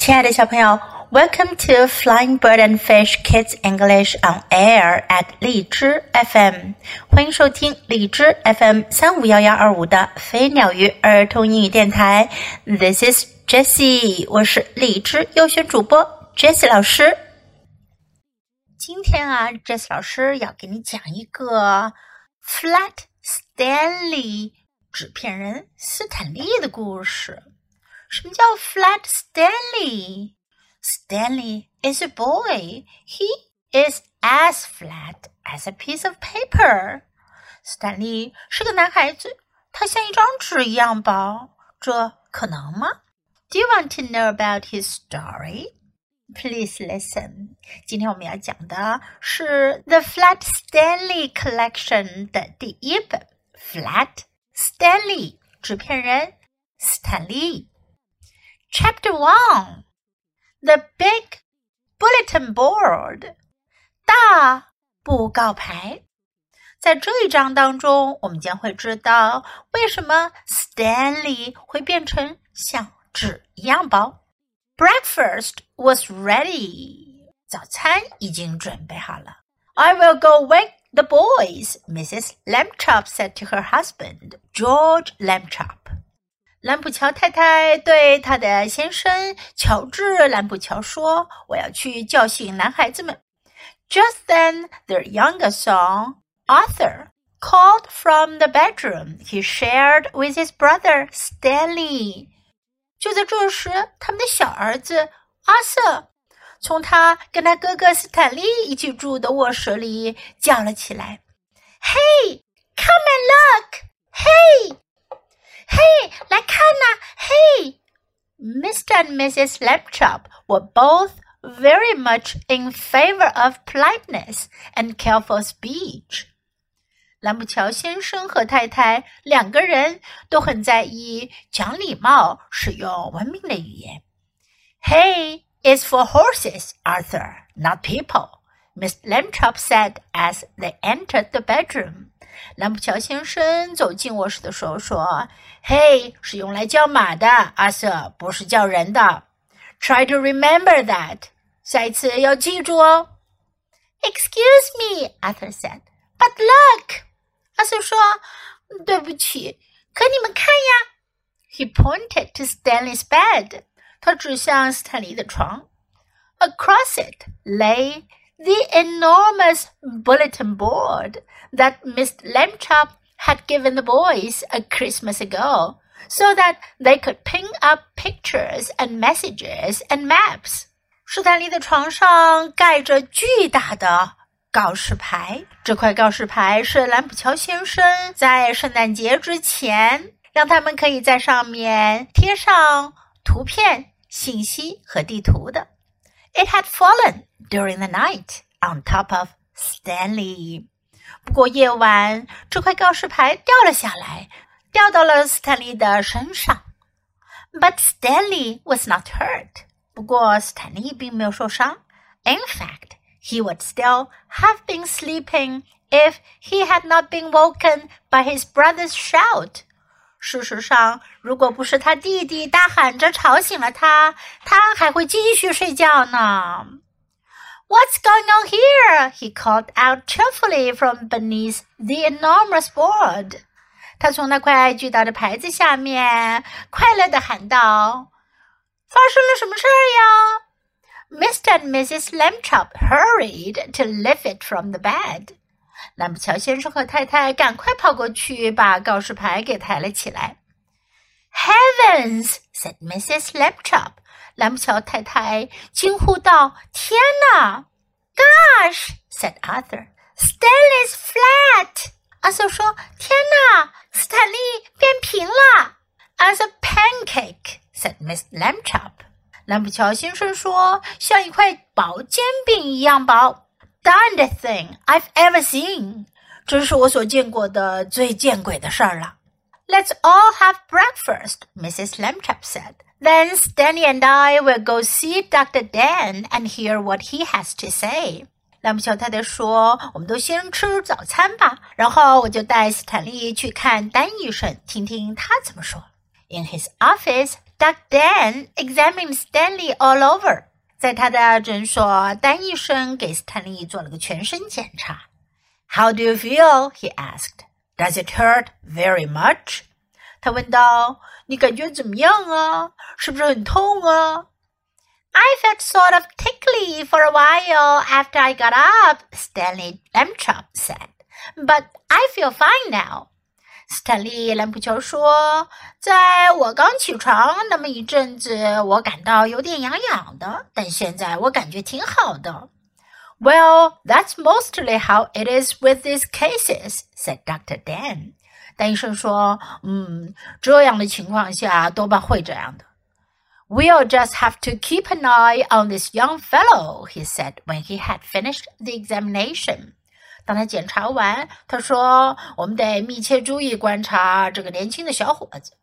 亲爱的小朋友，Welcome to Flying Bird and Fish Kids English on Air at 荔枝 FM，欢迎收听荔枝 FM 三五幺幺二五的飞鸟鱼儿童英语电台。This is Jessie，我是荔枝优选主播 Jessie 老师。今天啊，Jessie 老师要给你讲一个 Flat Stanley 纸片人斯坦利的故事。什么叫 Flat Stanley? Stanley is a boy. He is as flat as a piece of paper. 斯坦利是个男孩子，他像一张纸一样薄。这可能吗？Do you want to know about his story? Please listen. 今天我们要讲的是《The Flat Stanley Collection》的第一本《Flat Stanley》纸片人斯坦利。 Chapter 1 The Big Bulletin Board 大布告牌。在这一章当中，我们将会知道为什么 Stanley 会变成像纸一样薄。Breakfast was ready，早餐已经准备好了。I will go wake the boys, Mrs. Lambchop said to her husband, George Lambchop. 兰普乔太太对她的先生乔治·兰普乔说：“我要去叫醒男孩子们。” Just then, their younger son, Arthur, called from the bedroom he shared with his brother Stanley. 就在这时，他们的小儿子阿瑟从他跟他哥哥斯坦利一起住的卧室里叫了起来：“Hey, come and look! Hey!” 嘿，来看呐、啊，嘿！Mr. and Mrs. Lambchop were both very much in favor of politeness and careful speech. 兰布乔先生和太太两个人都很在意讲礼貌、使用文明的语言。Hay is for horses, Arthur, not people, Miss Lambchop said as they entered the bedroom. 兰普乔先生走进卧室的时候说：“嘿，是用来叫马的，阿瑟，不是叫人的。Try to remember that，下一次要记住哦。” Excuse me, Arthur said. But look，阿瑟说：“对不起，可你们看呀。” He pointed to Stanley's bed，他指向斯坦利的床。Across it lay the enormous bulletin board that Miss Lambchop had given the boys a Christmas ago so that they could pin up pictures and messages and maps. 斯坦利的床上盖着巨大的告示牌，这块告示牌是兰普乔先生在圣诞节之前让他们可以在上面贴上图片、信息和地图的。It had fallen during the night on top of Stanley. 不过夜晚，这块告示牌掉了下来，掉到了斯坦利的身上。But Stanley was not hurt. 不过斯坦利并没有受伤。In fact, he would still have been sleeping if he had not been woken by his brother's shout. 事实上，如果不是他弟弟大喊着吵醒了他，他还会继续睡觉呢。 What's going on here? he called out cheerfully from beneath the enormous board. 他从那块巨大的牌子下面快乐地喊道：“发生了什么事儿呀？” Mr. and Mrs. Lambchop hurried to lift it from the bed. 那么乔先生和太太赶快跑过去，把告示牌给抬了起来。Heavens! said Mrs. Lambchop. 兰姆乔太太惊呼道：“天哪！” ！”Gosh! said Arthur. Stanley's flat. 阿瑟说：“天哪，斯坦利变平了。”As a pancake, said Miss Lambchop. 兰布乔先生说：“像一块薄煎饼一样薄。” darndest thing I've ever seen，真是我所见过的最见鬼的事儿了。Let's all have breakfast, Mrs. Lamchap said. Then Stanley and I will go see Dr. Dan and hear what he has to say. 兰姆小太太说：“我们都先吃早餐吧，然后我就带斯坦利去看丹医生，听听他怎么说。” In his office, Doc Dan examined Stanley all over。在他的诊所，丹医生给斯坦利做了个全身检查。How do you feel? He asked. Does it hurt very much? 他问道：“你感觉怎么样啊？是不是很痛啊？” I felt sort of tickly for a while after I got up, Stanley Lambchop said. But I feel fine now. 斯坦利·兰普乔说：“在我刚起床那么一阵子，我感到有点痒痒的，但现在我感觉挺好的。” Well, that's mostly how it is with these cases," said Dr. Dan. 丹医生说：“嗯，这样的情况下多半会这样的。” We'll just have to keep an eye on this young fellow, he said when he had finished the examination. 当他检查完，他说：“我们得密切注意观察这个年轻的小伙子。”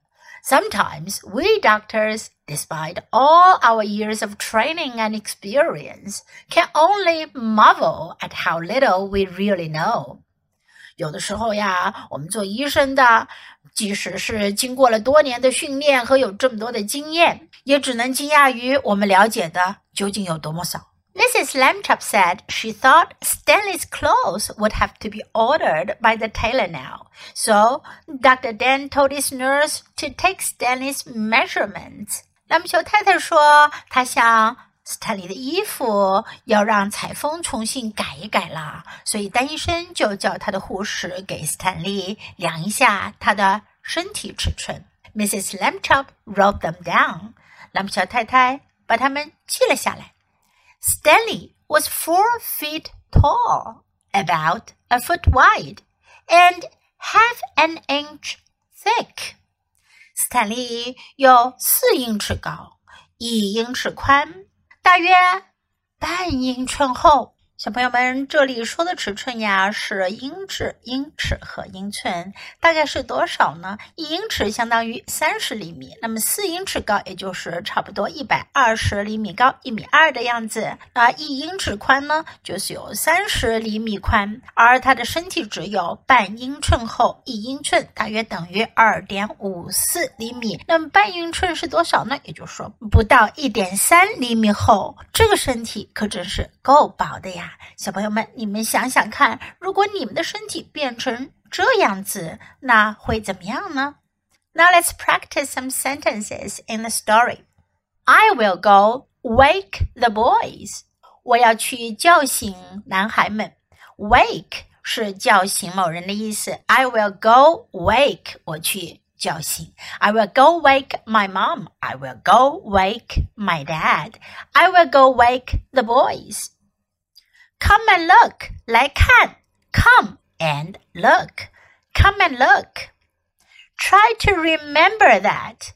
Sometimes we doctors, despite all our years of training and experience, can only marvel at how little we really know. 有的时候呀，我们做医生的，即使是经过了多年的训练和有这么多的经验，也只能惊讶于我们了解的究竟有多么少。Mrs. Lamchop said she thought Stanley's clothes would have to be ordered by the tailor now. So Dr. Dan told his nurse to take Stanley's measurements. 兰姆修太太说，她想斯坦利的衣服要让裁缝重新改一改了，所以丹医生就叫他的护士给斯坦利量一下他的身体尺寸。Mrs. Lambchop wrote them down，兰普乔太太把它们记了下来。Stanley was four feet tall, about a foot wide, and half an inch thick。斯坦利有四英尺高，一英尺宽。大约半英寸厚。小朋友们，这里说的尺寸呀是英制、英尺和英寸，大概是多少呢？一英尺相当于三十厘米，那么四英尺高，也就是差不多一百二十厘米高，一米二的样子。那一英尺宽呢，就是有三十厘米宽，而它的身体只有半英寸厚，一英寸大约等于二点五四厘米。那么半英寸是多少呢？也就是说不到一点三厘米厚，这个身体可真是够薄的呀！小朋友们，你们想想看，如果你们的身体变成这样子，那会怎么样呢？Now let's practice some sentences in the story. I will go wake the boys. 我要去叫醒男孩们。Wake 是叫醒某人的意思。I will go wake 我去叫醒。I will go wake my mom. I will go wake my dad. I will go wake the boys. Come and look，来看，come and look，come and look。Try to remember that，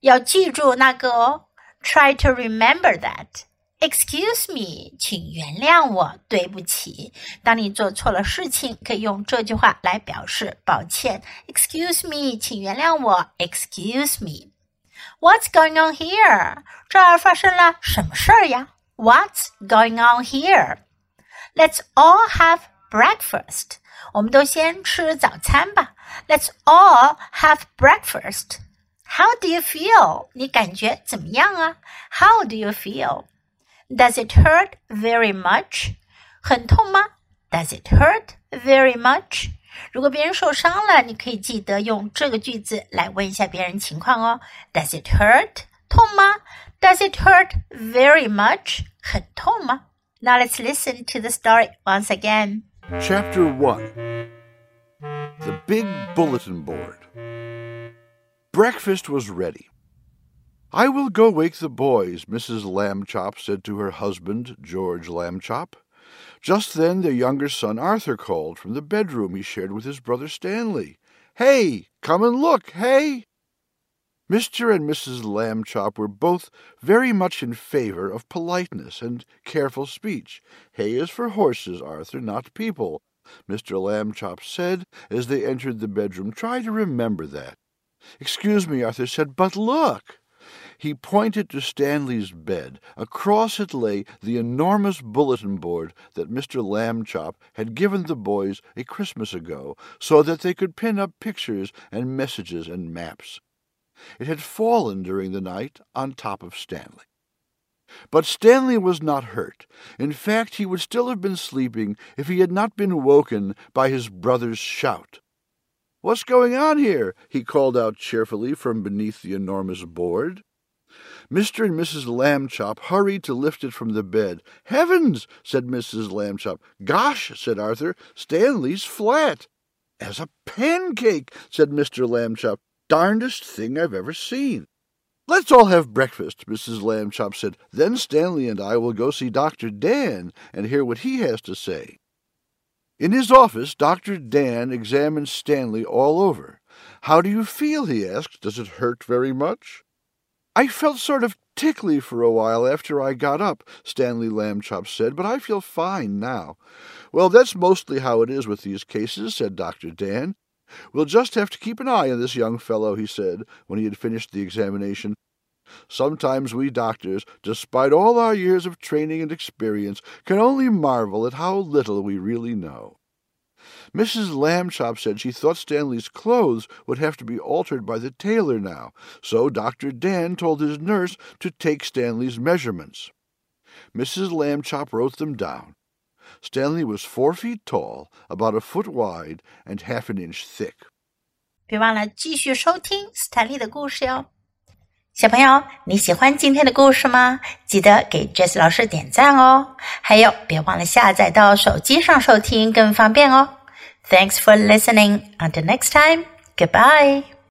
要记住那个哦。Try to remember that。Excuse me，请原谅我，对不起。当你做错了事情，可以用这句话来表示抱歉。Excuse me，请原谅我。Excuse me。What's going on here？这儿发生了什么事儿呀？What's going on here？Let's all have breakfast. 我们都先吃早餐吧。Let's all have breakfast. How do you feel? 你感觉怎么样啊？How do you feel? Does it hurt very much? 很痛吗？Does it hurt very much? 如果别人受伤了，你可以记得用这个句子来问一下别人情况哦。Does it hurt? 痛吗？Does it hurt very much? 很痛吗 ？now let's listen to the story once again. Chapter 1 The Big Bulletin Board. Breakfast was ready. I will go wake the boys, Mrs. Lambchop said to her husband, George Lambchop. Just then their younger son Arthur called from the bedroom he shared with his brother Stanley. Hey, come and look, hey! Mr. and Mrs. Lambchop were both very much in favor of politeness and careful speech. Hay is for horses, Arthur, not people. Mr. Lambchop said as they entered the bedroom. Try to remember that. Excuse me, Arthur said, but look. He pointed to Stanley's bed. Across it lay the enormous bulletin board that Mr. Lambchop had given the boys a Christmas ago, so that they could pin up pictures and messages and maps. It had fallen during the night on top of Stanley. But Stanley was not hurt. In fact, he would still have been sleeping if he had not been woken by his brother's shout. What's going on here? he called out cheerfully from beneath the enormous board. Mr. and Mrs. Lambchop hurried to lift it from the bed. Heavens! said Mrs. Lambchop. Gosh! said Arthur. Stanley's flat. As a pancake, said Mr. Lambchop. Darndest thing I've ever seen. Let's all have breakfast, Mrs. Lambchop said. Then Stanley and I will go see Dr. Dan and hear what he has to say. In his office, Dr. Dan examined Stanley all over. How do you feel? he asked. Does it hurt very much? I felt sort of tickly for a while after I got up, Stanley Lambchop said, but I feel fine now. Well, that's mostly how it is with these cases, said Dr. Dan. We'll just have to keep an eye on this young fellow, he said, when he had finished the examination. Sometimes we doctors, despite all our years of training and experience, can only marvel at how little we really know. Mrs. Lambchop said she thought Stanley's clothes would have to be altered by the tailor now, so Dr. Dan told his nurse to take Stanley's measurements. Mrs. Lambchop wrote them down. Stanley was four feet tall, about a foot wide, and half an inch thick. 别忘了继续收听斯坦利的故事哟。小朋友，你喜欢今天的故事吗？记得给 Jess 老师点赞哦！还有，别忘了下载到手机上收听，更方便哦。Thanks for listening. Until next time, goodbye.